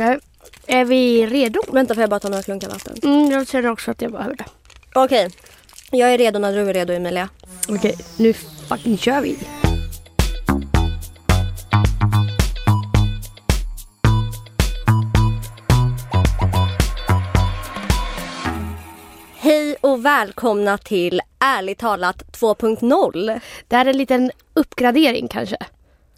Okej. Är vi redo? Vänta får jag bara ta några klunkar vatten. Mm, jag känner också att jag behöver det. Okej. Jag är redo när du är redo Emilia. Okej, nu fucking kör vi. Hej och välkomna till Ärligt talat 2.0. Det här är en liten uppgradering kanske.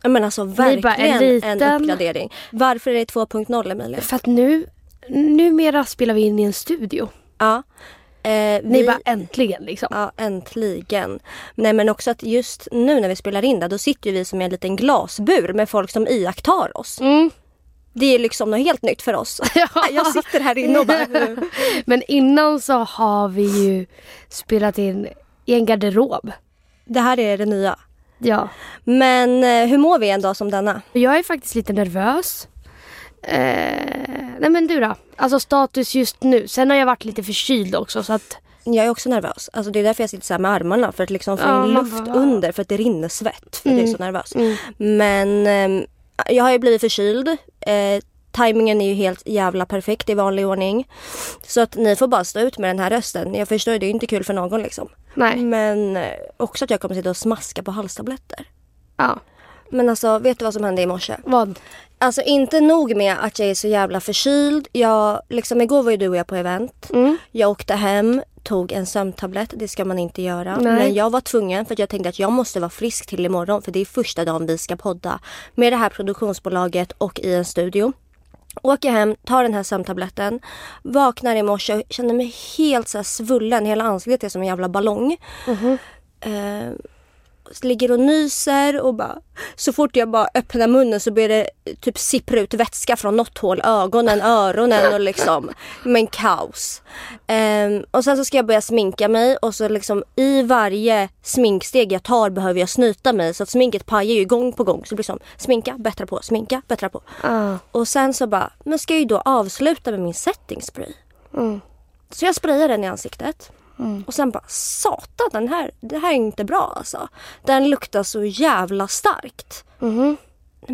Men alltså en verkligen en, liten- uppgradering. Varför är det 2.0 Emilia? För att nu, numera spelar vi in i en studio. Ja. Eh, Ni vi, bara äntligen liksom. Ja, äntligen. Nej men också att just nu när vi spelar in det, då sitter ju vi som i en liten glasbur med folk som iakttar oss. Mm. Det är liksom något helt nytt för oss. Ja. Jag sitter här inne och bara... Men innan så har vi ju spelat in i en garderob. Det här är det nya. Ja. Men eh, hur mår vi en dag som denna? Jag är faktiskt lite nervös. Eh, nej men du då? Alltså status just nu. Sen har jag varit lite förkyld också så att Jag är också nervös. Alltså det är därför jag sitter så med armarna. För att liksom få Ja, in luft bara- under för att det rinner svett. För att jag är så nervös. mm. Men eh, jag har ju blivit förkyld. Eh, Timingen är ju helt jävla perfekt i vanlig ordning. Så att ni får bara stå ut med den här rösten. Jag förstår, det är ju inte kul för någon liksom. nej. Men eh, också att jag kommer sitta och smaska på halstabletter. Ja. Men alltså, vet du vad som hände i morse? Vad? Alltså inte nog med att jag är så jävla förkyld. Jag, liksom igår var ju du och jag på event. Mm. Jag åkte hem, tog en sömntablett. Det ska man inte göra. Nej. Men jag var tvungen för att jag tänkte att jag måste vara frisk till imorgon. För det är första dagen vi ska podda med det här produktionsbolaget och i en studio. Åker hem, tar den här sömntabletten, vaknar i morse och känner mig helt så svullen. Hela ansiktet är som en jävla ballong. Eh, ligger och nyser och bara så fort jag bara öppnar munnen så börjar det typ sippra ut vätska från något hål. Ögonen, öronen och liksom men kaos. Ehm, och sen så ska jag börja sminka mig och så liksom i varje sminksteg jag tar behöver jag snyta mig så att sminket pajar ju gång på gång. Så det blir som sminka, bättra på, sminka, bättra på. Ah. Och sen så bara, men ska jag ju då avsluta med min setting spray. Mm. Så jag sprayar den i ansiktet. Och sen bara satan den här, det här är inte bra alltså. Den luktar så jävla starkt. Nej,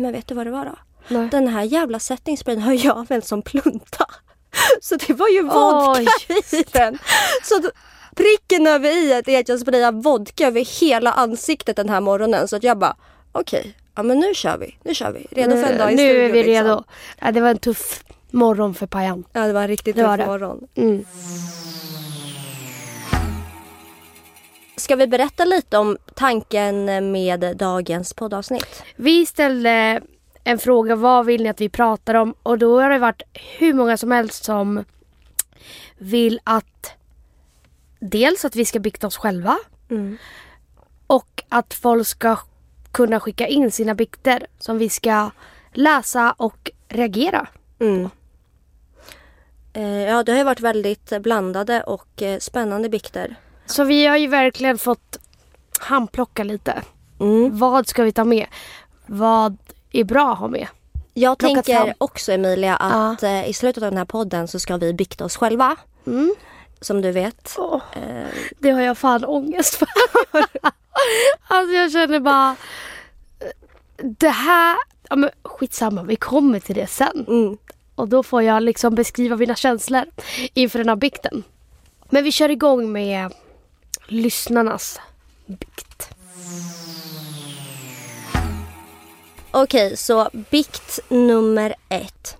men vet du vad det var då? Nej. Den här jävla settingsprayen har jag använt som plunta. Så det var ju vodka i den. Så då, pricken över i är att jag sprayar vodka över hela ansiktet den här morgonen. Så att jag bara okej, ja men nu kör vi. Nu kör vi. Redo för en dag i Nu studion, är vi liksom. redo. Ja, det var en tuff morgon för Pajan. Ja det var en riktigt Det tuff det. morgon. Mm. Ska vi berätta lite om tanken med dagens poddavsnitt? Vi ställde en fråga, vad vill ni att vi pratar om? Och då har det varit hur många som helst som vill att dels att vi ska bikta oss själva Mm. och att folk ska kunna skicka in sina bikter som vi ska läsa och reagera. Mm. Eh, Ja, det har ju varit väldigt blandade och eh, spännande bikter. Så vi har ju verkligen fått handplocka lite. Mm. Vad ska vi ta med? Vad är bra att ha med? Jag Plockat tänker fram. också Emilia att eh, i slutet av den här podden så ska vi bikta oss själva. Mm. Som du vet. Åh, Eh, det har jag fan ångest för. alltså jag känner bara... Det här... Ja, men skitsamma, vi kommer till det sen. mm. Och då får jag liksom beskriva mina känslor inför den här bikten. Men vi kör igång med lyssnarnas bikt. Okej, så bikt nummer ett.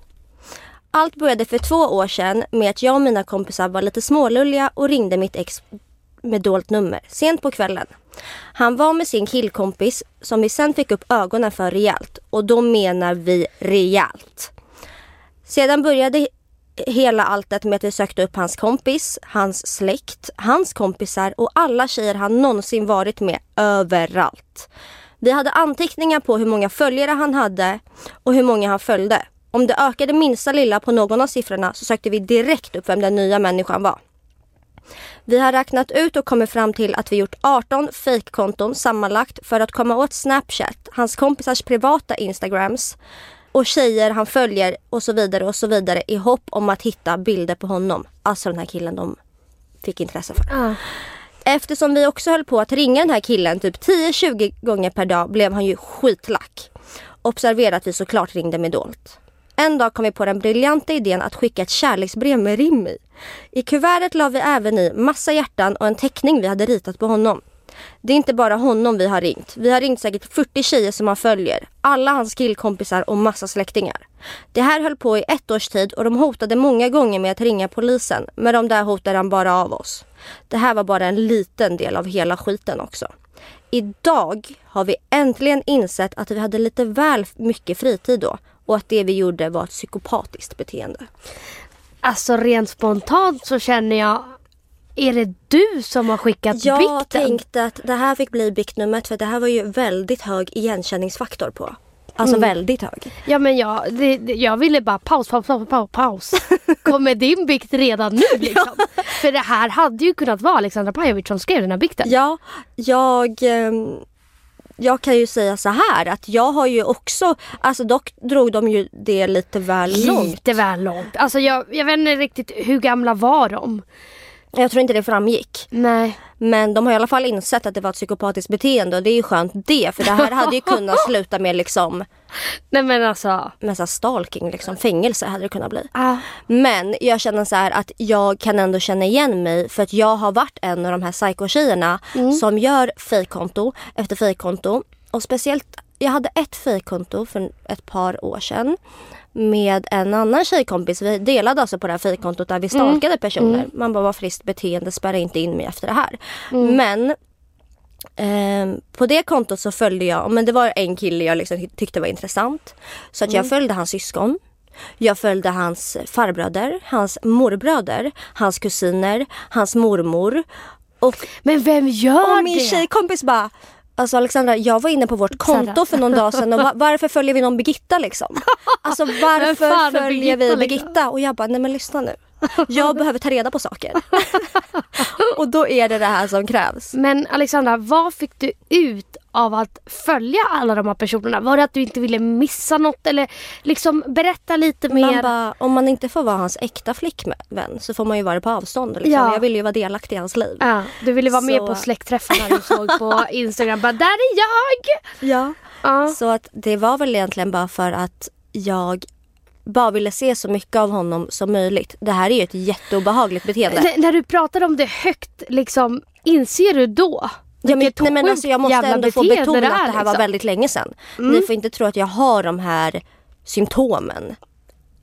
Allt började för två år sedan med att jag och mina kompisar var lite smålulliga och ringde mitt ex med dolt nummer sent på kvällen. Han var med sin killkompis som vi sen fick upp ögonen för rejält och då menar vi rejält. Sedan började hela alltet med att vi sökte upp hans kompis, hans släkt, hans kompisar och alla tjejer han någonsin varit med överallt. Vi hade anteckningar på hur många följare han hade och hur många han följde. Om det ökade minsta lilla på någon av siffrorna så sökte vi direkt upp vem den nya människan var. Vi har räknat ut och kommit fram till att vi gjort 18 fejkkonton sammanlagt för att komma åt Snapchat, hans kompisars privata Instagrams och tjejer han följer och så vidare och så vidare i hopp om att hitta bilder på honom. Alltså den här killen de fick intresse för. Ah. Eftersom vi också höll på att ringa den här killen typ 10-20 gånger per dag blev han ju skitlack. Observera att vi såklart ringde med dolt. En dag kom vi på den briljanta idén att skicka ett kärleksbrev med rim i. I kuvertet la vi även i massa hjärtan och en teckning vi hade ritat på honom. Det är inte bara honom vi har ringt. Vi har ringt säkert 40 tjejer som han följer. Alla hans killkompisar och massa släktingar. Det här höll på i ett års tid och de hotade många gånger med att ringa polisen. Men de där hotade han bara av oss. Det här var bara en liten del av hela skiten också. Idag har vi äntligen insett att vi hade lite väl mycket fritid då och att det vi gjorde var ett psykopatiskt beteende. Alltså rent spontant så känner jag är det du som har skickat Jag bikten? tänkte att det här fick bli biktnumret för det här var ju väldigt hög igenkänningsfaktor på. Alltså väldigt hög. Ja men jag, det, jag ville bara paus, paus, paus, paus, paus. Kommer din bikt redan nu liksom? För det här hade ju kunnat vara Alexandra Pajovic som skrev den här bikten. Ja, jag, ehm, jag kan ju säga så här att jag har ju också, alltså dock drog de ju det lite väl långt. Lite väl långt. Alltså jag, jag vet inte riktigt hur gamla var de? Jag tror inte det framgick. Nej. Men de har i alla fall insett att det var ett psykopatiskt beteende och det är ju skönt det. För det här hade ju kunnat sluta med liksom Nej men alltså. med så stalking, liksom fängelse hade det kunnat bli. Ah. Men jag känner så här att jag kan ändå känna igen mig för att jag har varit en av de här psycho-tjejerna som gör fejkkonto efter fejkkonto. Och speciellt, jag hade ett fejkkonto för ett par år sedan med en annan tjejkompis. Vi delade alltså på det här fejkkontot där vi stalkade personer. Man bara var friskt beteende, spärra inte in mig efter det här. Men Ehm, på det kontot så följde jag, men det var en kille jag liksom ty- tyckte var intressant. Så att jag följde hans syskon. Jag följde hans farbröder, hans morbröder, hans kusiner, hans mormor. Och, Men vem gör och min det? tjejkompis bara Alltså Alexandra, jag var inne på vårt konto för någon dag sedan och va- varför följer vi någon Birgitta liksom? Alltså varför följer vi Birgitta, Birgitta? liksom? Och jag bara, nej men lyssna nu. Jag behöver ta reda på saker. och då är det det här som krävs. Men Alexandra, vad fick du ut av att följa alla de här personerna? Var det att du inte ville missa något eller liksom berätta lite Man mer? bara, om man inte får vara hans äkta flickvän så får man ju vara det på avstånd. Liksom. Ja. Jag vill ju vara delaktig i hans liv. Ja, du ville vara med Så- på släktträffarna du såg på Instagram. Bara, där är jag! Ja. Ja. Så att det var väl egentligen bara för att jag bara ville se så mycket av honom som möjligt. Det här är ju ett jätteobehagligt beteende. N- när du pratar om det högt, liksom, inser du då? Ja, men, nej, men alltså, jag måste ändå få betona det att är, det här var liksom. väldigt länge sedan. Ni får inte tro att jag har de här symptomen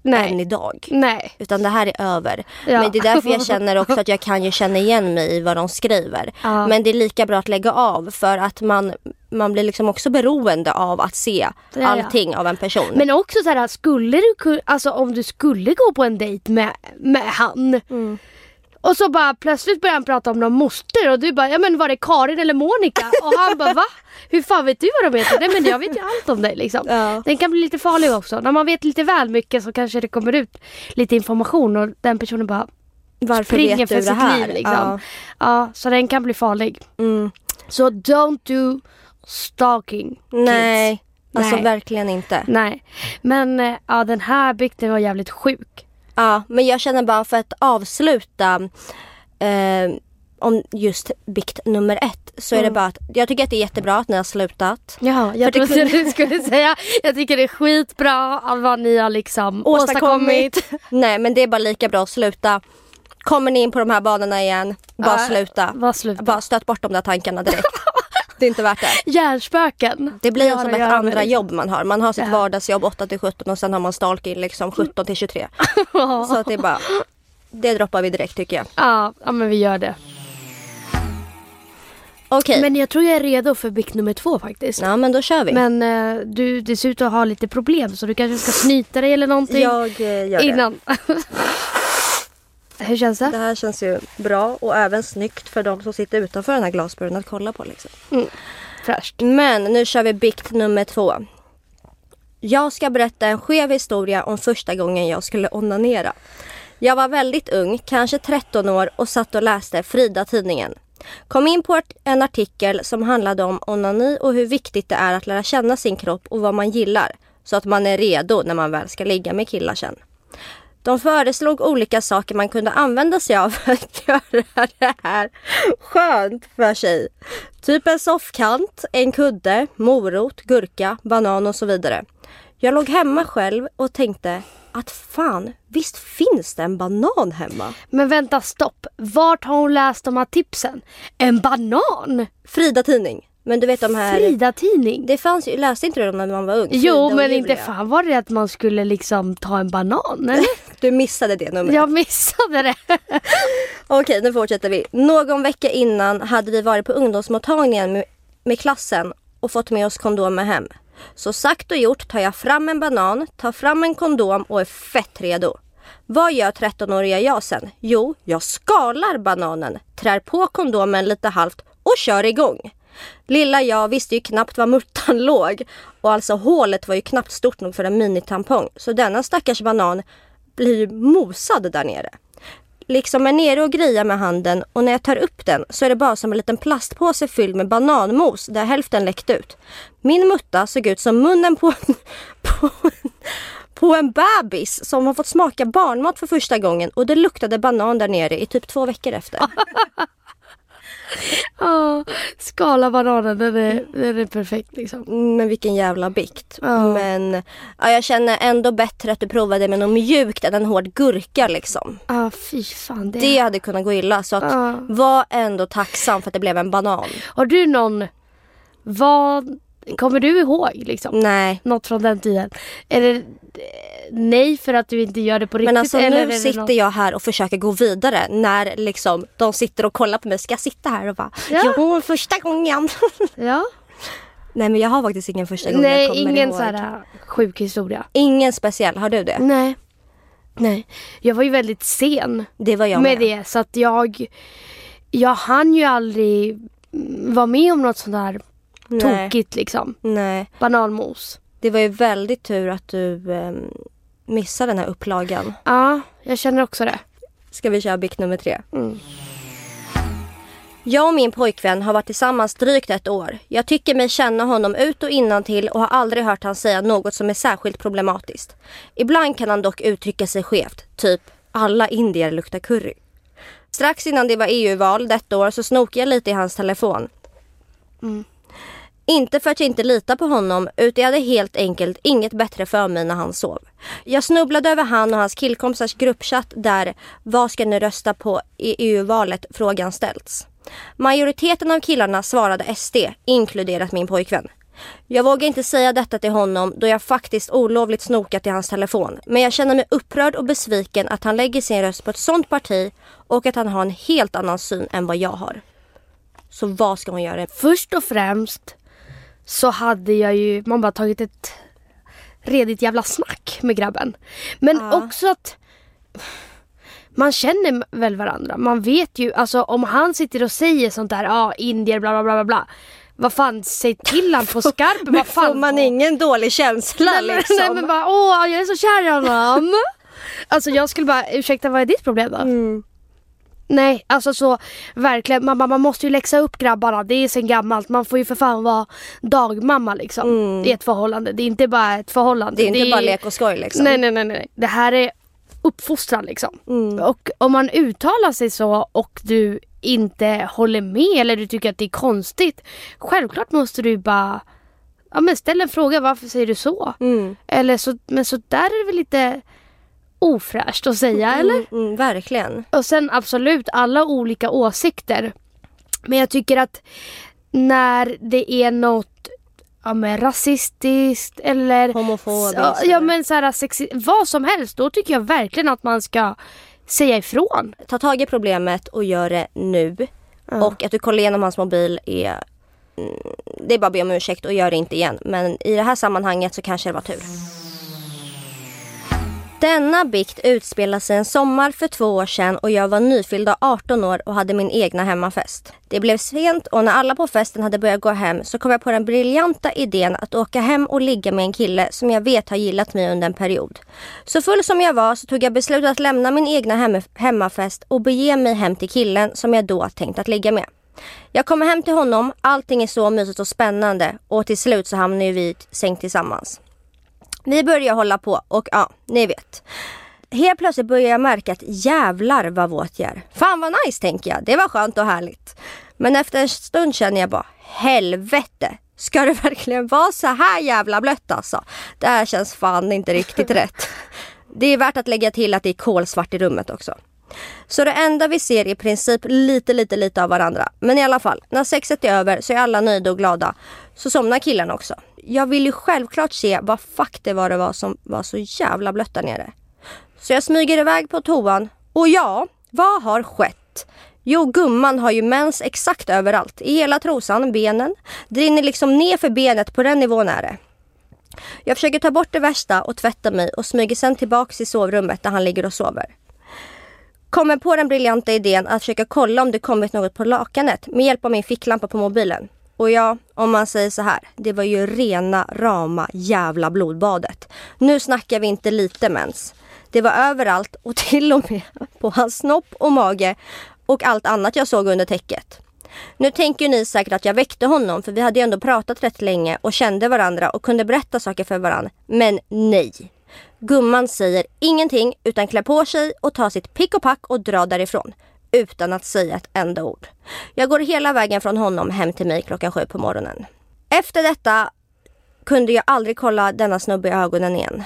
än Nej. idag. Nej. Utan det här är över. Ja. Men det är därför jag känner också att jag kan ju känna igen mig i vad de skriver. Ja. Men det är lika bra att lägga av för att man, man blir liksom också beroende av att se Ja, allting av en person. Men också så här, skulle du alltså om du skulle gå på en dejt med, med han Mm. Och så bara plötsligt börjar han prata om någon moster och du bara, ja men var det Karin eller Monica? Och han bara, va? Hur fan vet du vad de heter? Nej men jag vet ju allt om dig liksom. Ja. Den kan bli lite farlig också. När man vet lite väl mycket så kanske det kommer ut lite information och den personen bara Varför springer vet för du sitt här? liv liksom. Ja. Ja. så den kan bli farlig. Mm. Så don't do stalking kids. Nej, alltså Nej. verkligen inte. Nej. Men eh, ja den här bikten var jävligt sjuk. Ja, men jag känner bara för att avsluta eh, om just bikt nummer ett så är Mm. det bara att jag tycker att det är jättebra att ni har slutat. Ja, jag För trodde kunde- du skulle säga. Jag tycker det är skitbra av vad ni har liksom åstadkommit. Nej men det är bara lika bra att sluta. Kommer ni in på de här banorna igen, bara Ja, sluta. bara sluta. Bara stöt bort de där tankarna direkt. det är inte värt det. Hjärnspöken. Det blir som ett andra jobb man har. Man har sitt Ja. vardagsjobb 8 till 17 och sen har man stalking liksom 17 till 23. Så att det är bara, det droppar vi direkt tycker jag. Ja, ja, men vi gör det. Okej, Men jag tror jag är redo för bikt nummer två faktiskt. ja men då kör vi. Men eh, du, det ser ut att ha lite problem så du kanske ska snyta dig eller någonting jag eh, gör det. Hur känns det? Det här känns ju bra och även snyggt för de som sitter utanför den här glasburen att kolla på. Liksom. Fräscht. Men nu kör vi bikt nummer två. Jag ska berätta en skev historia om första gången jag skulle onanera. Jag var väldigt ung, kanske 13 år och satt och läste Frida-tidningen. Kom in på en artikel som handlade om onani och hur viktigt det är att lära känna sin kropp och vad man gillar. Så att man är redo när man väl ska ligga med killar sen. De föreslog olika saker man kunde använda sig av för att göra det här skönt för sig. Typ en soffkant, en kudde, morot, gurka, banan och så vidare. Jag låg hemma själv och tänkte att fan, visst finns det en banan hemma? Men vänta stopp. Vart har hon läst de här tipsen? En banan? Frida Tidning. Men du vet de här... Frida tidning? Det fanns ju, läste inte du dem när man var ung? Jo men inte Julia. fan var det att man skulle liksom ta en banan eller? Du missade det numret. Jag missade det. Okej, nu fortsätter vi. Någon vecka innan hade vi varit på ungdomsmottagningen med, med klassen och fått med oss kondomer hem. Så sagt och gjort tar jag fram en banan, tar fram en kondom och är fett redo. Vad gör 13-åriga jag sen? Jo, jag skalar bananen, trär på kondomen lite halvt och kör igång. Lilla jag visste ju knappt var muttan låg och alltså hålet var ju knappt stort nog för en minitampong så denna stackars banan blir mosad där nere. Liksom är nere och grejar med handen och när jag tar upp den så är det bara som en liten plastpåse fylld med bananmos där hälften läckt ut. Min mutta såg ut som munnen på en, på en, på en bebis som har fått smaka barnmat för första gången och det luktade banan där nere i typ två veckor efter. Ja, skala bananen, den är, den är perfekt liksom. Men vilken jävla bikt. Ja. Men ja, jag känner ändå bättre att du provade med något mjukt än en hård gurka liksom. Ja, fy fan. Det... Det hade kunnat gå illa så att Ja. var ändå tacksam för att det blev en banan. Har du någon, vad, kommer du ihåg liksom? Nej. Något från den tiden? Är det nej för att du inte gör det på riktigt? Men alltså eller nu sitter något- jag här och försöker gå vidare när liksom de sitter och kollar på mig. Ska jag sitta här och bara Ja. jo första gången. Ja. Nej men jag har faktiskt ingen första gång jag Nej, kommer ingen ihåg. så här äh, sjuk historia. Ingen speciell, har du det? Nej. Nej. Jag var ju väldigt sen Det var jag med med. det så att jag, jag hann ju aldrig vara med om något sånt där Nej. tokigt liksom. Nej. Bananmos. Det var ju väldigt tur att du ehm, missade den här upplagan. Ja, jag känner också det. Ska vi köra bikt nummer tre? Mm. Jag och min pojkvän har varit tillsammans drygt ett år. Jag tycker mig känna honom ut och innantill och har aldrig hört han säga något som är särskilt problematiskt. Ibland kan han dock uttrycka sig skevt, typ alla indier luktar curry. Strax innan det var EU-val detta år så snokade jag lite i hans telefon. Inte för att jag inte litar på honom utan jag hade helt enkelt inget bättre för mig när han sov. Jag snubblade över han och hans killkompisars gruppchatt där Vad ska ni rösta på i EU-valet? frågan ställts. Majoriteten av killarna svarade SD, inkluderat min pojkvän. Jag vågar inte säga detta till honom då jag faktiskt olovligt snokat i hans telefon. Men jag känner mig upprörd och besviken att han lägger sin röst på ett sånt parti och att han har en helt annan syn än vad jag har. Så vad ska hon göra? Först och främst så hade jag ju, man bara tagit ett redigt jävla snack med grabben. Men Ja. också att man känner väl varandra. Man vet ju, alltså om han sitter och säger sånt där, ja ah, indier bla bla bla bla. Vad fan, säg till han på skarpen. Vad fan Får man ingen dålig känsla nej, liksom? nej men bara, åh jag är så kär i honom. alltså jag skulle bara, ursäkta vad är ditt problem då? Mm. Nej, alltså så verkligen. Man, man måste ju läxa upp grabbarna. Det är sen gammalt. Man får ju för fan vara dagmamma liksom. I ett förhållande. Det är inte bara ett förhållande. Mm. Det är inte bara lek och skoj liksom. Nej, nej, nej, nej. Det här är uppfostran liksom. Mm. Och om man uttalar sig så och du inte håller med eller du tycker att det är konstigt. Självklart måste du bara ja, men ställ en fråga. Varför säger du så? Mm. Eller så, men så där är det väl lite ofräscht att säga eller? Mm, mm, verkligen. Och sen absolut alla olika åsikter. Men jag tycker att när det är något ja, men rasistiskt eller Homofobiskt. ja, ja men så här, sexi- vad som helst. Då tycker jag verkligen att man ska säga ifrån. Ta tag i problemet och gör det nu. Och att du kollar igenom hans mobil är... mm, Det är bara att be om ursäkt och gör det inte igen. Men i det här sammanhanget så kanske det var tur. Denna bikt utspelar sig en sommar för två år sedan och jag var nyfyllda 18 år och hade min egna hemmafest. Det blev sent och när alla på festen hade börjat gå hem så kom jag på den briljanta idén att åka hem och ligga med en kille som jag vet har gillat mig under en period. Så full som jag var så tog jag beslutet att lämna min egna hem- hemmafest och bege mig hem till killen som jag då tänkt att ligga med. Jag kommer hem till honom, allting är så mysigt och spännande och till slut så hamnar vi i säng tillsammans. Vi börjar hålla på och ja, ni vet. Helt plötsligt börjar jag märka att jävlar vad våt jag är. Fan vad nice tänker jag. Det var skönt och härligt. Men efter en stund känner jag bara helvete. Ska det verkligen vara så här jävla blött alltså? Det här känns fan inte riktigt rätt. Det är värt att lägga till att det är kolsvart i rummet också. Så det enda vi ser är i princip lite, lite, lite av varandra. Men i alla fall, när sexet är över så är alla nöjda och glada. Så somnar killen också. Jag vill ju självklart se vad fuck det var det var som var så jävla blött där nere. Så jag smyger iväg på toan och ja, vad har skett? Jo, gumman har ju mens exakt överallt. I hela trosan, benen. Det rinner liksom ner för benet, på den nivån är det. Jag försöker ta bort det värsta och tvätta mig och smyger sen tillbaks i sovrummet där han ligger och sover. Kommer på den briljanta idén att försöka kolla om det kommit något på lakanet med hjälp av min ficklampa på mobilen. Och ja, om man säger så här, det var ju rena rama jävla blodbadet. Nu snackar vi inte lite mens. Det var överallt och till och med på hans snopp och mage och allt annat jag såg under täcket. Nu tänker ni säkert att jag väckte honom för vi hade ju ändå pratat rätt länge och kände varandra och kunde berätta saker för varandra. Men nej. Gumman säger ingenting utan klär på sig och tar sitt pick och pack och drar därifrån. Utan att säga ett enda ord. Jag går hela vägen från honom hem till mig klockan sju på morgonen. Efter detta kunde jag aldrig kolla denna snubbe i ögonen igen.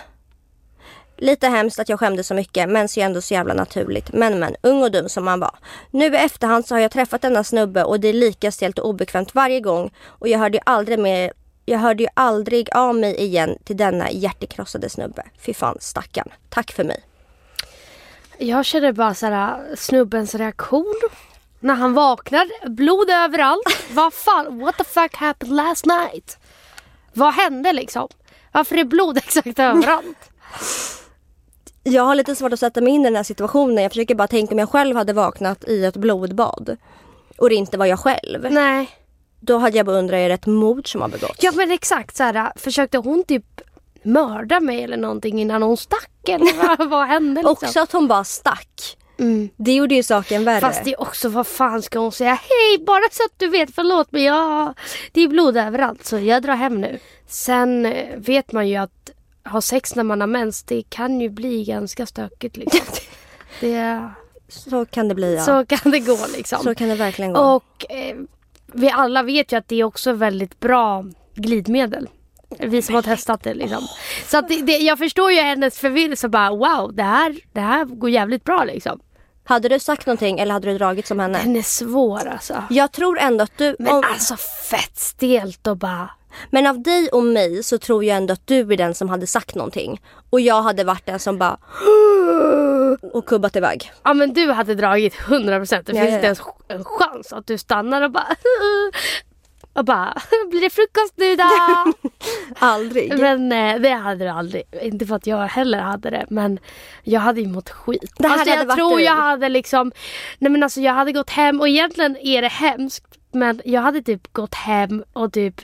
Lite hemskt att jag skämdes så mycket men så ändå så jävla naturligt. Men men, ung och dum som man var. Nu i efterhand så har jag träffat denna snubbe och det är lika stelt och obekvämt varje gång. Och jag hörde ju aldrig mer jag hörde ju aldrig av mig igen till denna hjärtekrossade snubbe. Fy fan stackarn. Tack för mig. Jag känner bara så här, snubbens reaktion. När han vaknar, blod överallt. Vad fan, what the fuck happened last night? Vad hände liksom? Varför är blod exakt överallt? Jag har lite svårt att sätta mig in i den här situationen. Jag försöker bara tänka om jag själv hade vaknat i ett blodbad. Och det inte var jag själv. Nej. Då hade jag bara undrat, är det ett mord som har begåtts? Ja men exakt så här, försökte hon typ mörda mig eller någonting innan hon stack eller vad, vad hände liksom? Också att hon bara stack. Mm. Det gjorde ju saken värre. Fast det är också, vad fan ska hon säga? Hej, bara så att du vet, förlåt men jag, det är blod överallt så jag drar hem nu. Sen eh, vet man ju att ha sex när man har mens, det kan ju bli ganska stökigt liksom. det, Så kan det bli ja. Så kan det gå liksom. Så kan det verkligen gå. Och eh, vi alla vet ju att det är också väldigt bra glidmedel. Vi som har testat det liksom. Så att det, det, jag förstår ju hennes förvirrelse bara wow det här, det här går jävligt bra liksom. Hade du sagt någonting eller hade du dragit som henne? Den är svår alltså. Jag tror ändå att du... Men om, alltså fett stelt och bara men av dig och mig så tror jag ändå att du är den som hade sagt någonting. Och jag hade varit den som bara och kubbat iväg. Ja men du hade dragit 100% Det Ja, finns ja, inte ens en chans att du stannar och bara och bara blir det frukost nu då? Aldrig. men eh, det hade du aldrig. Inte för att jag heller hade det men jag hade ju mått skit. Det här alltså, hade jag varit tror du. jag hade liksom Nej men alltså jag hade gått hem och egentligen är det hemskt men jag hade typ gått hem och typ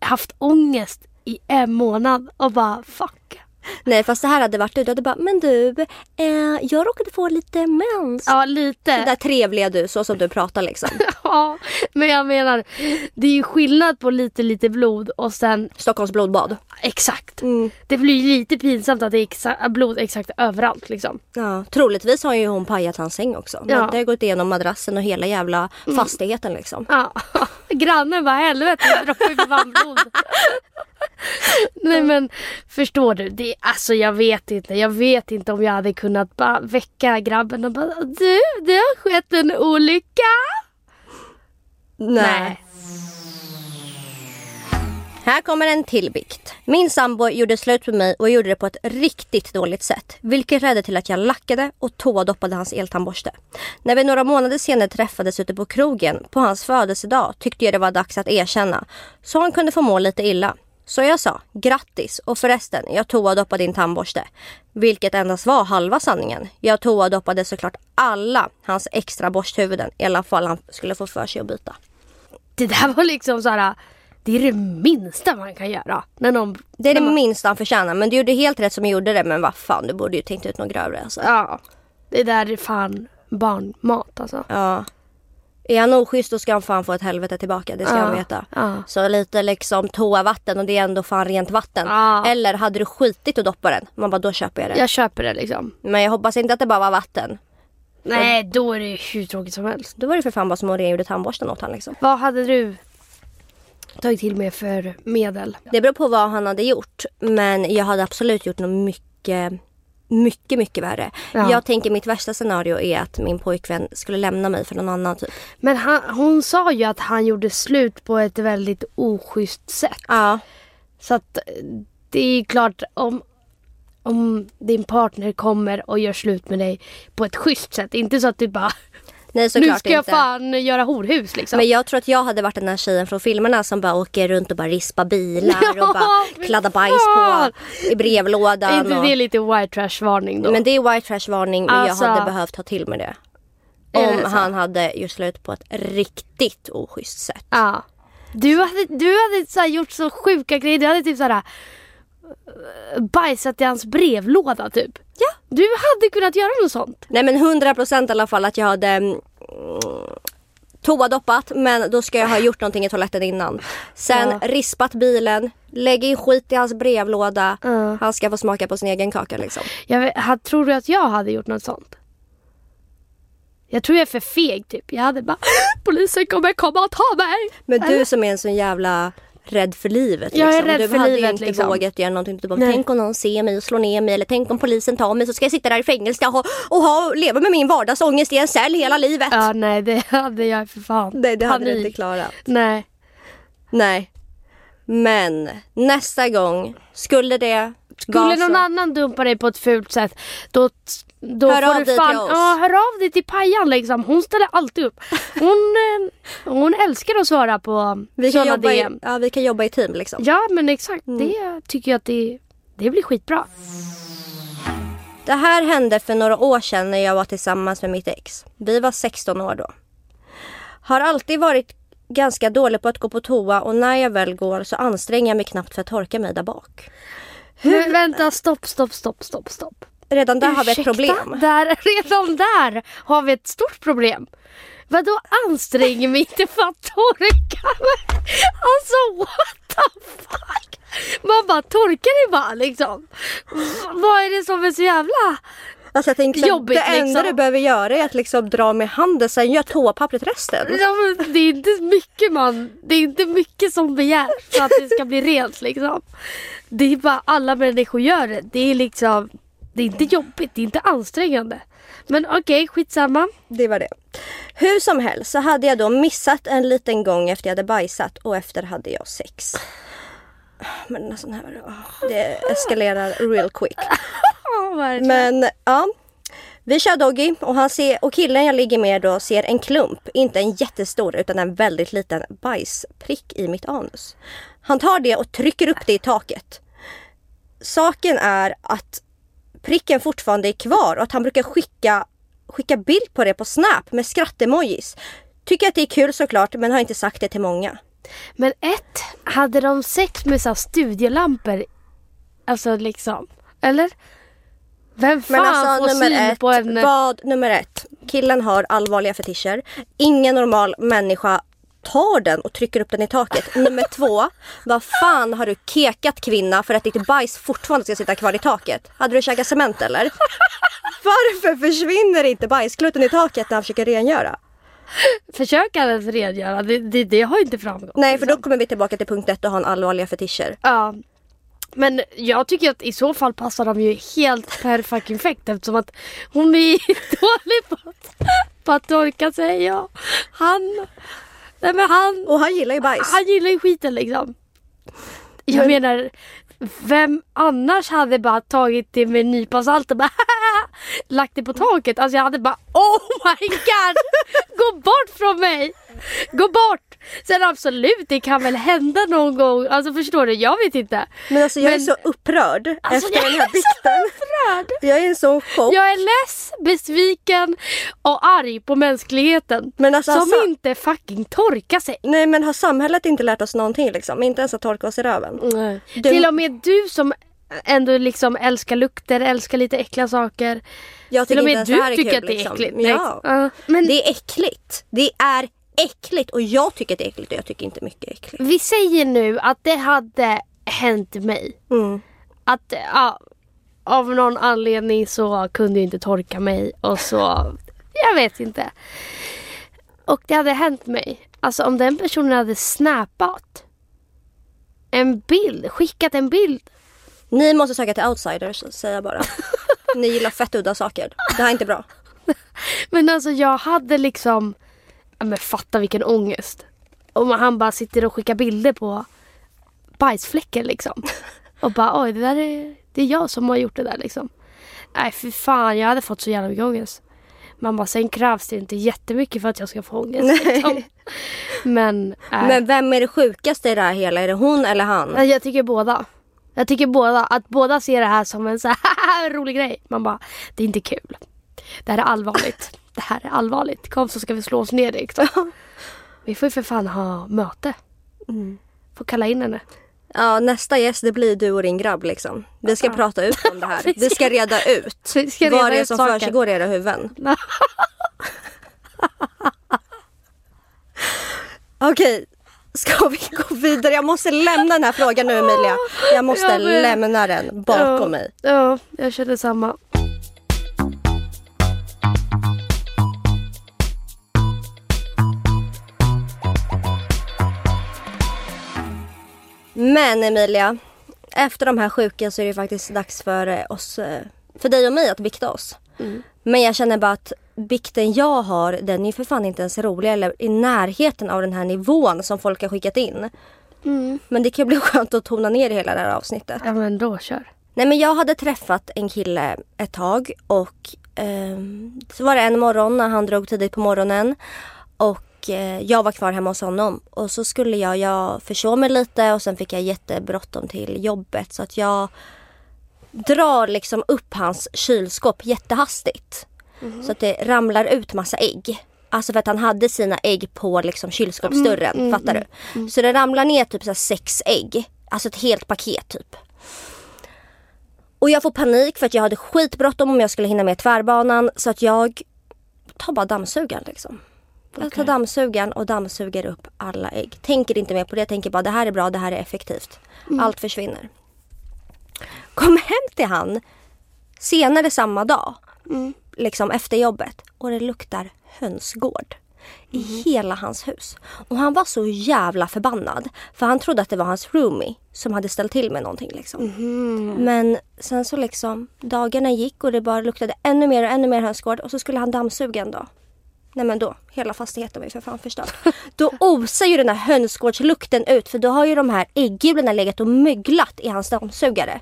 haft ångest i en månad och bara fuck. Nej fast det här hade varit du. Du hade bara, men du, eh, jag råkade få lite mens. Ja lite. Så där trevliga du, så som du pratar liksom. Ja, men jag menar, det är ju skillnad på lite lite blod och sen Stockholms blodbad. exakt. Mm. Det blir ju lite pinsamt att det är exa- blod exakt överallt liksom. Ja, troligtvis har ju hon pajat hans säng också. Ja. Mm. Det har gått igenom madrassen och hela jävla fastigheten liksom. Ja, grannen bara helvete jag droppar ju för fan blod. Nej men förstår du, det, alltså jag vet inte. Jag vet inte om jag hade kunnat bara väcka grabben och bara du, det har skett en olycka. Nej. Här kommer en till bikt. Min sambo gjorde slut med mig och gjorde det på ett riktigt dåligt sätt. Vilket ledde till att jag lackade och toadoppade hans eltandborste. När vi några månader senare träffades ute på krogen på hans födelsedag tyckte jag det var dags att erkänna. Så han kunde få må lite illa. Så jag sa grattis och förresten, jag toadoppade din tandborste. Vilket endast var halva sanningen. Jag toadoppade såklart alla hans extra borsthuvuden. I alla fall han skulle få för sig att byta. Det där var liksom så här. Det är det minsta man kan göra. När någon, Det är det man- minsta han förtjänar. Men du gjorde helt rätt som gjorde det. Men vad fan, du borde ju tänkt ut något grövre. Alltså. Ja. Det där är fan barnmat alltså. Ja. Är han oschysst då ska han fan få ett helvete tillbaka. Det ska Ja, han veta. ja. Så lite liksom toavatten och det är ändå fan rent vatten. Ja. Eller hade du skitit och doppat den? Man bara då köper jag det. Jag köper det liksom. Men jag hoppas inte att det bara var vatten. Nej, då är det hur tråkigt som helst. Då var det för fan bara som om Åhrén gjorde tandborsten åt han liksom. Vad hade du tagit till mig för medel. Det beror på vad han hade gjort. Men jag hade absolut gjort något mycket, mycket, mycket värre. Ja. Jag tänker mitt värsta scenario är att min pojkvän skulle lämna mig för någon annan typ. Men han, hon sa ju att han gjorde slut på ett väldigt oschysst sätt. Ja. Så att det är klart om, om din partner kommer och gör slut med dig på ett schysst sätt. Inte så att du bara Nej nu såklart ska jag inte. fan göra horhus liksom. Men jag tror att jag hade varit den här tjejen från filmerna som bara åker runt och bara rispar bilar Ja, och bara kladdar bajs på i brevlådan. är inte och... det lite white trash varning då? Men det är white trash varning men Alltså- jag hade behövt ta till mig det. Är Om det han hade gjort slut på ett riktigt oschysst sätt. Ja. Du hade, du hade så gjort så sjuka grejer. Du hade typ så här eh, bajsat i hans brevlåda typ. Ja. Du hade kunnat göra något sånt. Nej men 100% i alla fall att jag hade mm, toadoppat men då ska jag ha gjort någonting i toaletten innan. Sen Ja. rispat bilen, lägg in skit i hans brevlåda. Ja. Han ska få smaka på sin egen kaka liksom. Jag vet, ha- tror du att jag hade gjort något sånt? Jag tror jag är för feg typ. Jag hade bara polisen kommer komma och ta mig. Men du som är en sån jävla rädd för livet. Jag är liksom. rädd du för hade livet, ju inte liksom. vågat göra någonting. Du bara, Nej. tänk om någon ser mig och slår ner mig eller tänk om polisen tar mig så ska jag sitta där i fängelse och, ha, och ha, leva med min vardagsångest i en cell hela livet. Ja nej det hade jag för fan. Nej det hade du Panik. inte klarat. Nej. Nej. Men nästa gång skulle det Skulle någon annan dumpa dig på ett fult sätt då, då Hör får av du dig fan, till oss. Ja, hör av dig till Pajan liksom. Hon ställer alltid upp. Hon, eh, hon älskar att svara på vi kan, jobba i, DM. ja, vi kan jobba i team liksom. Ja men exakt. Mm. Det tycker jag att det, det blir skitbra. Det här hände för några år sedan när jag var tillsammans med mitt ex. Vi var 16 år då. Har alltid varit ganska dålig på att gå på toa och när jag väl går så anstränger jag mig knappt för att torka mig där bak. Men vänta stopp stopp stopp stopp stopp. Redan där har vi ett Ursäkta? problem. Där, redan där har vi ett stort problem. Vadå anstränger mig inte för att torka mig? Alltså what the fuck? Man bara torkar det bara liksom. Vad är det som är så jävla... Alltså jag tänker, Jobbigt, det enda liksom. du behöver göra är att liksom dra med handen, sen gör toapappret resten. Ja, det är inte man... Det är inte mycket som begärs för att det ska bli rent liksom. Det är bara alla människor gör det. Det är liksom... Det är inte jobbigt, det är inte ansträngande. Men okej, skitsamma. Det var det. Hur som helst så hade jag då missat en liten gång efter jag hade bajsat och efter hade jag sex. Men alltså, här, åh, det eskalerar real quick. Men ja. Vi kör doggy och, han ser, och killen jag ligger med då ser en klump, inte en jättestor utan en väldigt liten bajsprick i mitt anus. Han tar det och trycker upp det i taket. Saken är att pricken fortfarande är kvar och att han brukar skicka, skicka bild på det på Snap med skrattemojis. Tycker att det är kul såklart men har inte sagt det till många. Men ett, hade de sex med så studielampor? Alltså liksom, eller? Vem fan Men alltså får nummer syn ett, på en... vad nummer ett? Killen har allvarliga fetischer. Ingen normal människa tar den och trycker upp den i taket. Nummer två, vad fan har du kekat kvinna för att ditt bajs fortfarande ska sitta kvar i taket? Hade du käkat cement eller? Varför försvinner inte bajsklutten i taket när han försöker rengöra? Försöka ens rengöra, det, det, det har inte framgått. Nej för då liksom. kommer vi tillbaka till punkt ett och ha en allvarliga fetischer. Ja. Men jag tycker att i så fall passar de ju helt perfekt eftersom att hon är dålig på att, på att torka sig. Ja. Han, nej men han, Och han gillar ju bajs. han gillar ju skiten liksom. Jag Men- menar, vem annars hade bara tagit det med en nypa salt och bara lagt det på taket? Alltså jag hade bara oh my god! Gå bort från mig! Gå bort! Sen absolut, det kan väl hända någon gång. Alltså förstår du? Jag vet inte. Men alltså jag är Men- så upprörd Alltså, efter jag den här är så bikten. Jag är sån chock. Jag är less, besviken och arg på mänskligheten. Men alltså, som alltså- inte fucking torkar sig. Nej men har samhället inte lärt oss någonting liksom? Inte ens att torka oss i röven. Du- Till och med du som ändå liksom älskar lukter, älskar lite äckliga saker. Jag Till tycker och inte med ens du är tycker kul att det är liksom. äckligt. Ja. Ja, men Det är äckligt. Det är äckligt och jag tycker att det är äckligt och jag tycker inte mycket är äckligt. vi säger nu att det hade hänt mig. Mm. Att ja, av någon anledning så kunde jag inte torka mig och så, jag vet inte. Och det hade hänt mig. Alltså om den personen hade snappat En bild, skickat en bild. Ni måste söka till outsiders säger jag bara. Ni gillar fett udda saker. Det här är inte bra. Men alltså jag hade liksom, men fatta vilken ångest. Och han bara sitter och skickar bilder på bajsfläcken liksom. Och bara oj det där är, det är jag som har gjort det där liksom. Nej för fan jag hade fått så jävla mycket ångest. Man bara sen krävs det inte jättemycket för att jag ska få ångest. Liksom. Men, äh, Men vem är det sjukaste i det här hela? Är det hon eller han? Jag tycker båda. Jag tycker båda, att båda ser det här som en så här rolig grej. Man bara, det är inte kul. Det här är allvarligt. Det här är allvarligt. Kom så ska vi slå oss ner liksom. Vi får ju för fan ha möte. Mm. Får kalla in henne. Ja, nästa gäst det blir du och din grabb liksom. Vi ska prata ut om det här. Vi ska reda ut Vi ska vad reda det är som saker. försiggår i era huvuden. Okej, ska vi gå vidare? Jag måste lämna den här frågan nu Emilia. Jag måste vet. lämna den bakom ja, mig. Ja, jag känner samma. Men Emilia, efter de här sjuka så är det faktiskt dags för eh, oss, eh, för dig och mig att bikta oss. Mm. Men jag känner bara att bikten jag har, den är ju för fan inte ens rolig eller i närheten av den här nivån som folk har skickat in. Mm. Men det kan ju bli skönt att tona ner hela det här avsnittet. Ja men då kör. Nej men jag hade träffat en kille ett tag och ehm, så var det en morgon när han drog tidigt på morgonen och eh, jag var kvar hemma hos honom och så skulle jag, jag försov mig lite och sen fick jag jättebråttom till jobbet så att jag drar liksom upp hans kylskåp jättehastigt. Så att det ramlar ut massa ägg. Alltså för att han hade sina ägg på liksom kylskåpsdörren, fattar du? Så det ramlar ner typ så sex ägg. Alltså ett helt paket typ. Och jag får panik för att jag hade skitbråttom om jag skulle hinna med tvärbanan så att jag tar bara dammsugaren liksom. Jag tar dammsugaren och dammsuger upp alla ägg. Tänker inte mer på det, tänker bara det här är bra, det här är effektivt. Allt försvinner. Kom hem till han senare samma dag, liksom efter jobbet och det luktar hönsgård i hela hans hus. Och han var så jävla förbannad för han trodde att det var hans roomie som hade ställt till med någonting liksom. Men sen så liksom dagarna gick och det bara luktade ännu mer och ännu mer hönsgård och så skulle han dammsuga en dag. Nej men då, hela fastigheten var ju för fan förstörd. Då osar ju den här hönsgårdslukten ut för då har ju de här ägghjulen legat och möglat i hans dammsugare.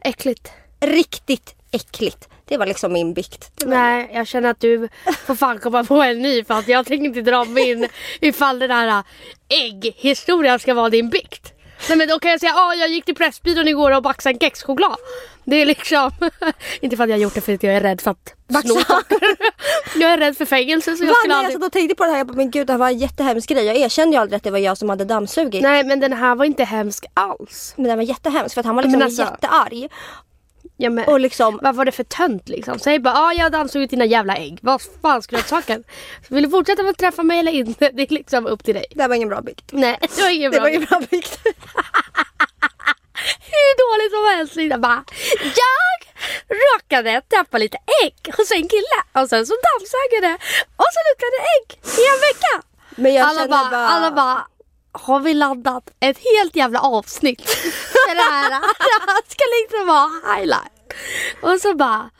Äckligt. Riktigt äckligt. Det var liksom min bikt. Var- Nej, jag känner att du får fan komma på en ny för att jag tänker inte dra mig in ifall den här ägghistorien ska vara din bikt. Nej men då kan jag säga att jag gick till Pressbyrån igår och baxade en kexchoklad. Det är liksom, inte för att jag har gjort det för att jag är rädd för att Baxa. sno saker. Jag är rädd för fängelse så jag Va? skulle Nej, jag aldrig... satt och tänkte på det här. Jag bara, men gud det här var en jättehemsk grej. Jag erkände ju aldrig att det var jag som hade dammsugit. Nej men den här var inte hemsk alls. Men den var jättehemsk för att han var liksom alltså- jättearg. Ja, men, Och liksom, vad var det för tönt liksom? Säg bara ah, jag har dammsugit dina jävla ägg. Vad fan skulle jag saken? Vill du fortsätta med att träffa mig eller inte? Det är liksom upp till dig. det var ingen bra bikt. Nej det var ingen Det bra. var ingen bra bikt. hur dåligt som helst. Liksom bara, jag råkade tappa lite ägg hos en kille och sen så dammsög jag det och så luktade det ägg i en vecka. Alla bara, bara, alla bara, har vi laddat ett helt jävla avsnitt för det här? Det här ska liksom vara highlight. Och så bara,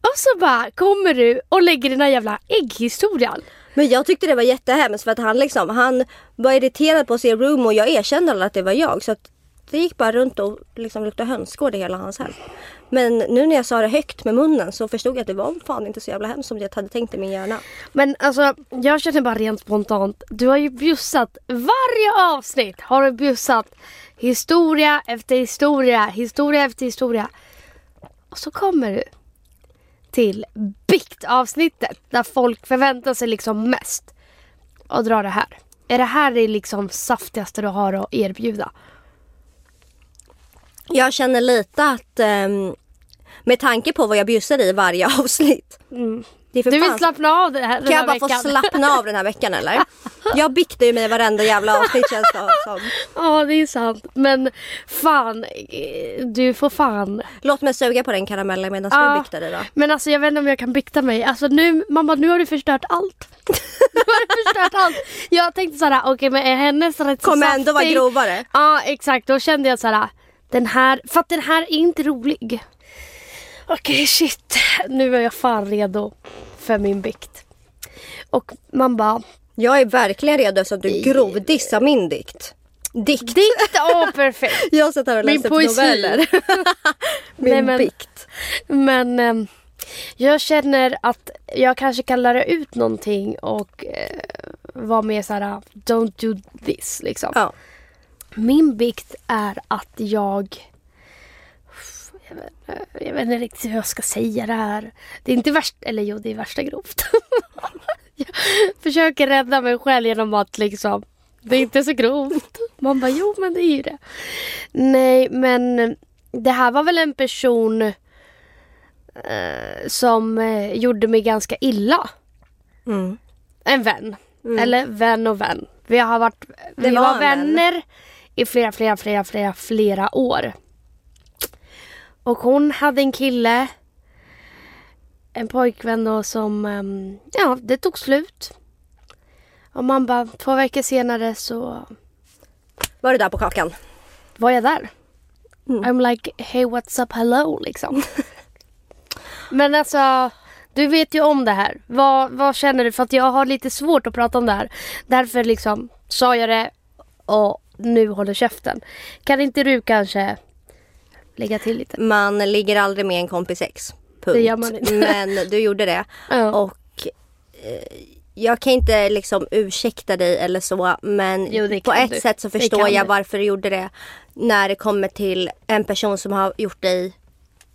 och så bara kommer du och lägger den här jävla ägghistorien. Men jag tyckte det var jättehemskt för att han liksom, han var irriterad på sin room och jag erkände aldrig att det var jag. Så att det gick bara runt och liksom luktade hönsgård i hela hans hem. Men nu när jag sa det högt med munnen så förstod jag att det var fan inte så jävla hemskt som jag hade tänkt i min hjärna. Men alltså jag känner bara rent spontant. Du har ju bjussat varje avsnitt har du bjussat historia efter historia, historia efter historia. Och så kommer du till biktavsnittet där folk förväntar sig liksom mest. Och drar det här. Är det här det liksom saftigaste du har att erbjuda? Jag känner lite att ehm, med tanke på vad jag bjussar i varje avsnitt. För Du vill fan- slappna av det här, den Kan jag bara veckan? få slappna av den här veckan eller? Jag biktar ju mig i varenda jävla avsnitt känns det som. Ja, det är sant. Men fan, du får fan. Låt mig suga på den karamellen medan Ja. du biktar dig då. Men alltså jag vet inte om jag kan bikta mig. Alltså nu, mamma nu har du förstört allt. nu har du förstört allt. Jag tänkte såhär, okej men är hennes rätt så Kommer ändå vara grovare. Ja exakt, då kände jag såhär, den här, för att den här är inte rolig. Okej shit, nu är jag fan redo för min bikt. Och man bara, Jag är verkligen redo eftersom du grovdissar min dikt. Dikt. dikt, åh perfekt. Jag satt här och läste noveller. min Nej, men- bikt. Men ehm, jag känner att jag kanske kan lära ut någonting och eh, vara mer såhär, don't do this liksom. Ja. Min bikt är att jag... Jag vet, inte- jag vet inte riktigt hur jag ska säga det här. Det är inte värst, eller jo det är värsta grovt. jag försöker rädda mig själv genom att liksom, det är inte så grovt. Man bara, jo men det är ju det. Nej men det här var väl en person eh, som eh, gjorde mig ganska illa. Mm. En vän. Eller vän och vän. Vi har varit vi var var, en vän. I flera, flera, flera, flera, flera år. Och hon hade en kille. En pojkvän då som, ehm, ja det tog slut. Och man bara, två veckor senare så Var du där på kakan? var jag där. Mm. I'm like, hey what's up, hello liksom. Men alltså, du vet ju om det här. Vad, vad känner du? För att jag har lite svårt att prata om det här. Därför liksom sa jag det och nu håller käften. Kan inte du kanske lägga till lite? Man ligger aldrig med en kompis ex. Punkt. Det gör man inte. Men du gjorde det. Ja. Och eh, jag kan inte liksom ursäkta dig eller så men Jo, på ett du. sätt så förstår jag du. varför du gjorde det. När det kommer till en person som har gjort dig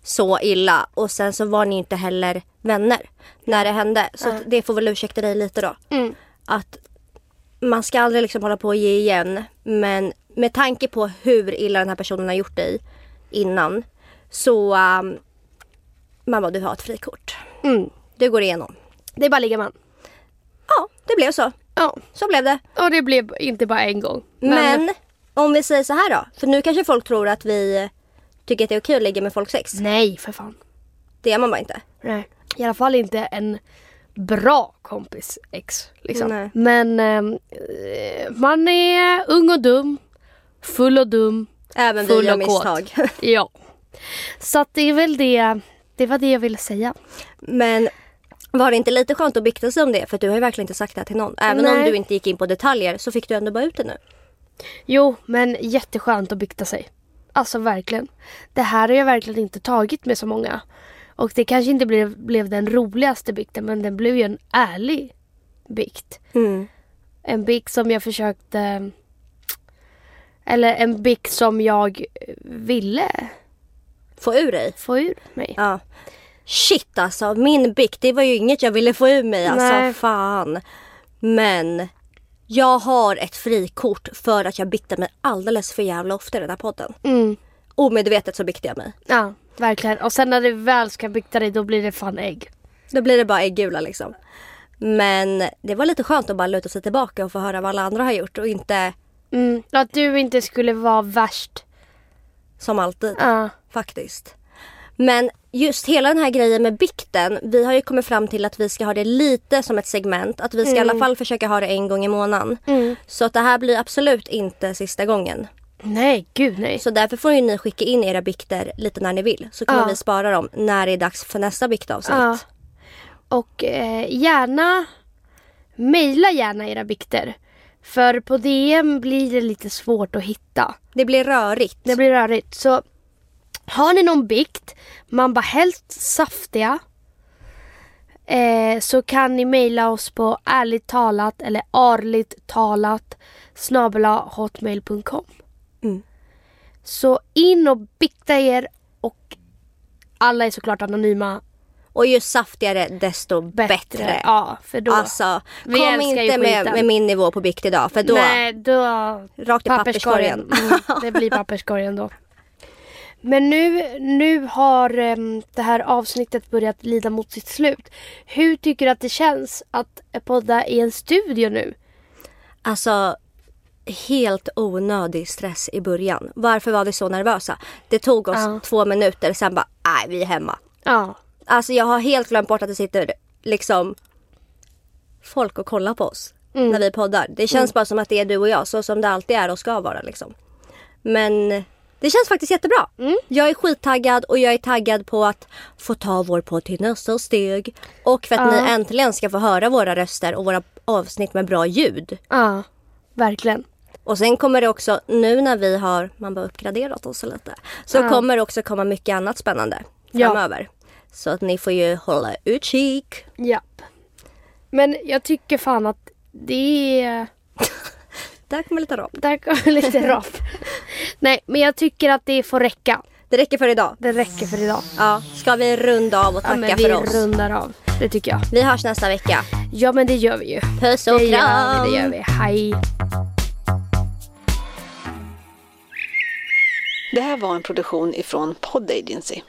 så illa och sen så var ni inte heller vänner när det hände. Så att det får väl ursäkta dig lite då. Mm. Att man ska aldrig liksom hålla på och ge igen men med tanke på hur illa den här personen har gjort dig innan så um, mamma du har ett frikort. Mm. Du går igenom. Det är bara ligga man. Ja, det blev så. Ja, Så blev det. och det blev inte bara en gång. Men, om vi säger så här då. För nu kanske folk tror att vi tycker att det är okej att ligga med folks sex. Nej, för fan. Det gör man bara inte. Nej. I alla fall inte en bra kompis ex. Liksom. Nej. Men eh, man är ung och dum. Full och dum. Även Full vi gör och kåt. misstag. Ja. Så att det är väl det. Det var det jag ville säga. Men var det inte lite skönt att bikta sig om det? För du har ju verkligen inte sagt det här till någon. Även om Nej. du inte gick in på detaljer så fick du ändå bara ut det nu. Jo, men jätteskönt att bikta sig. Alltså verkligen. Det här har jag verkligen inte tagit med så många. Och det kanske inte blev, blev den roligaste bikten men den blev ju en ärlig bikt. Mm. En bikt som jag försökte... Eller en bikt som jag ville Få ur dig. få ur mig. Ja. Shit alltså, min bikt det var ju inget jag ville få ur mig alltså. Nej. Fan. Men jag har ett frikort för att jag biktar mig alldeles för jävla ofta i den här podden. Mm. Omedvetet så biktar jag mig. Ja, verkligen. Och sen när du väl ska bikta dig då blir det fan ägg. Då blir det bara äggula liksom. Men det var lite skönt att bara luta sig tillbaka och få höra vad alla andra har gjort och inte Mm. Att du inte skulle vara värst. som alltid. Ja. Faktiskt. Men just hela den här grejen med bikten. Vi har ju kommit fram till att vi ska ha det lite som ett segment. Att vi ska i alla fall försöka ha det en gång i månaden. Mm. Så att det här blir absolut inte sista gången. Nej, gud nej. Så därför får ju ni skicka in era bikter lite när ni vill. Så kommer Ja. vi spara dem när det är dags för nästa biktavsnitt. Ja. Och eh, gärna mejla gärna era bikter. För på DM blir det lite svårt att hitta. Det blir rörigt. Det blir rörigt. Så har ni någon bikt, man bara helst saftiga. Eh, så kan ni mejla oss på ärligt talat eller arligt talat snabela hotmail.com. Så in och bikta er och alla är såklart anonyma. Och ju saftigare desto bättre. Bättre. Ja, för då... Alltså, kom inte med, med min nivå på bikt idag för då Nej, då... rakt i papperskorgen. Mm, det blir papperskorgen då. Men nu, nu har em, det här avsnittet börjat lida mot sitt slut. Hur tycker du att det känns att podda i en studio nu? Alltså helt onödig stress i början. Varför var vi så nervösa? Det tog oss Ja. två minuter, sen bara, nej vi är hemma. Ja. Alltså jag har helt glömt bort att det sitter liksom folk och kollar på oss Mm. när vi poddar. Det känns bara som att det är du och jag, så som det alltid är och ska vara liksom. Men det känns faktiskt jättebra. Mm. Jag är skittaggad och jag är taggad på att få ta vår podd till nästa steg. Och för att Ja. ni äntligen ska få höra våra röster och våra avsnitt med bra ljud. Ja. Verkligen. Och sen kommer det också, nu när vi har man bara uppgraderat oss lite. Så Ja. kommer det också komma mycket annat spännande Ja. framöver. Så att ni får ju hålla utkik. Japp. Men jag tycker fan att det är... Där kommer lite rap. Där kommer lite rap. Nej, men jag tycker att det får räcka. Det räcker för idag. Det räcker för idag. Ja, ska vi runda av och Ja, tacka vi för oss? rundar av. Det tycker jag. Vi hörs nästa vecka. Ja, men det gör vi ju. Puss och Det gör kram! vi, det gör vi. Hej. Det här var en produktion ifrån Pod Agency.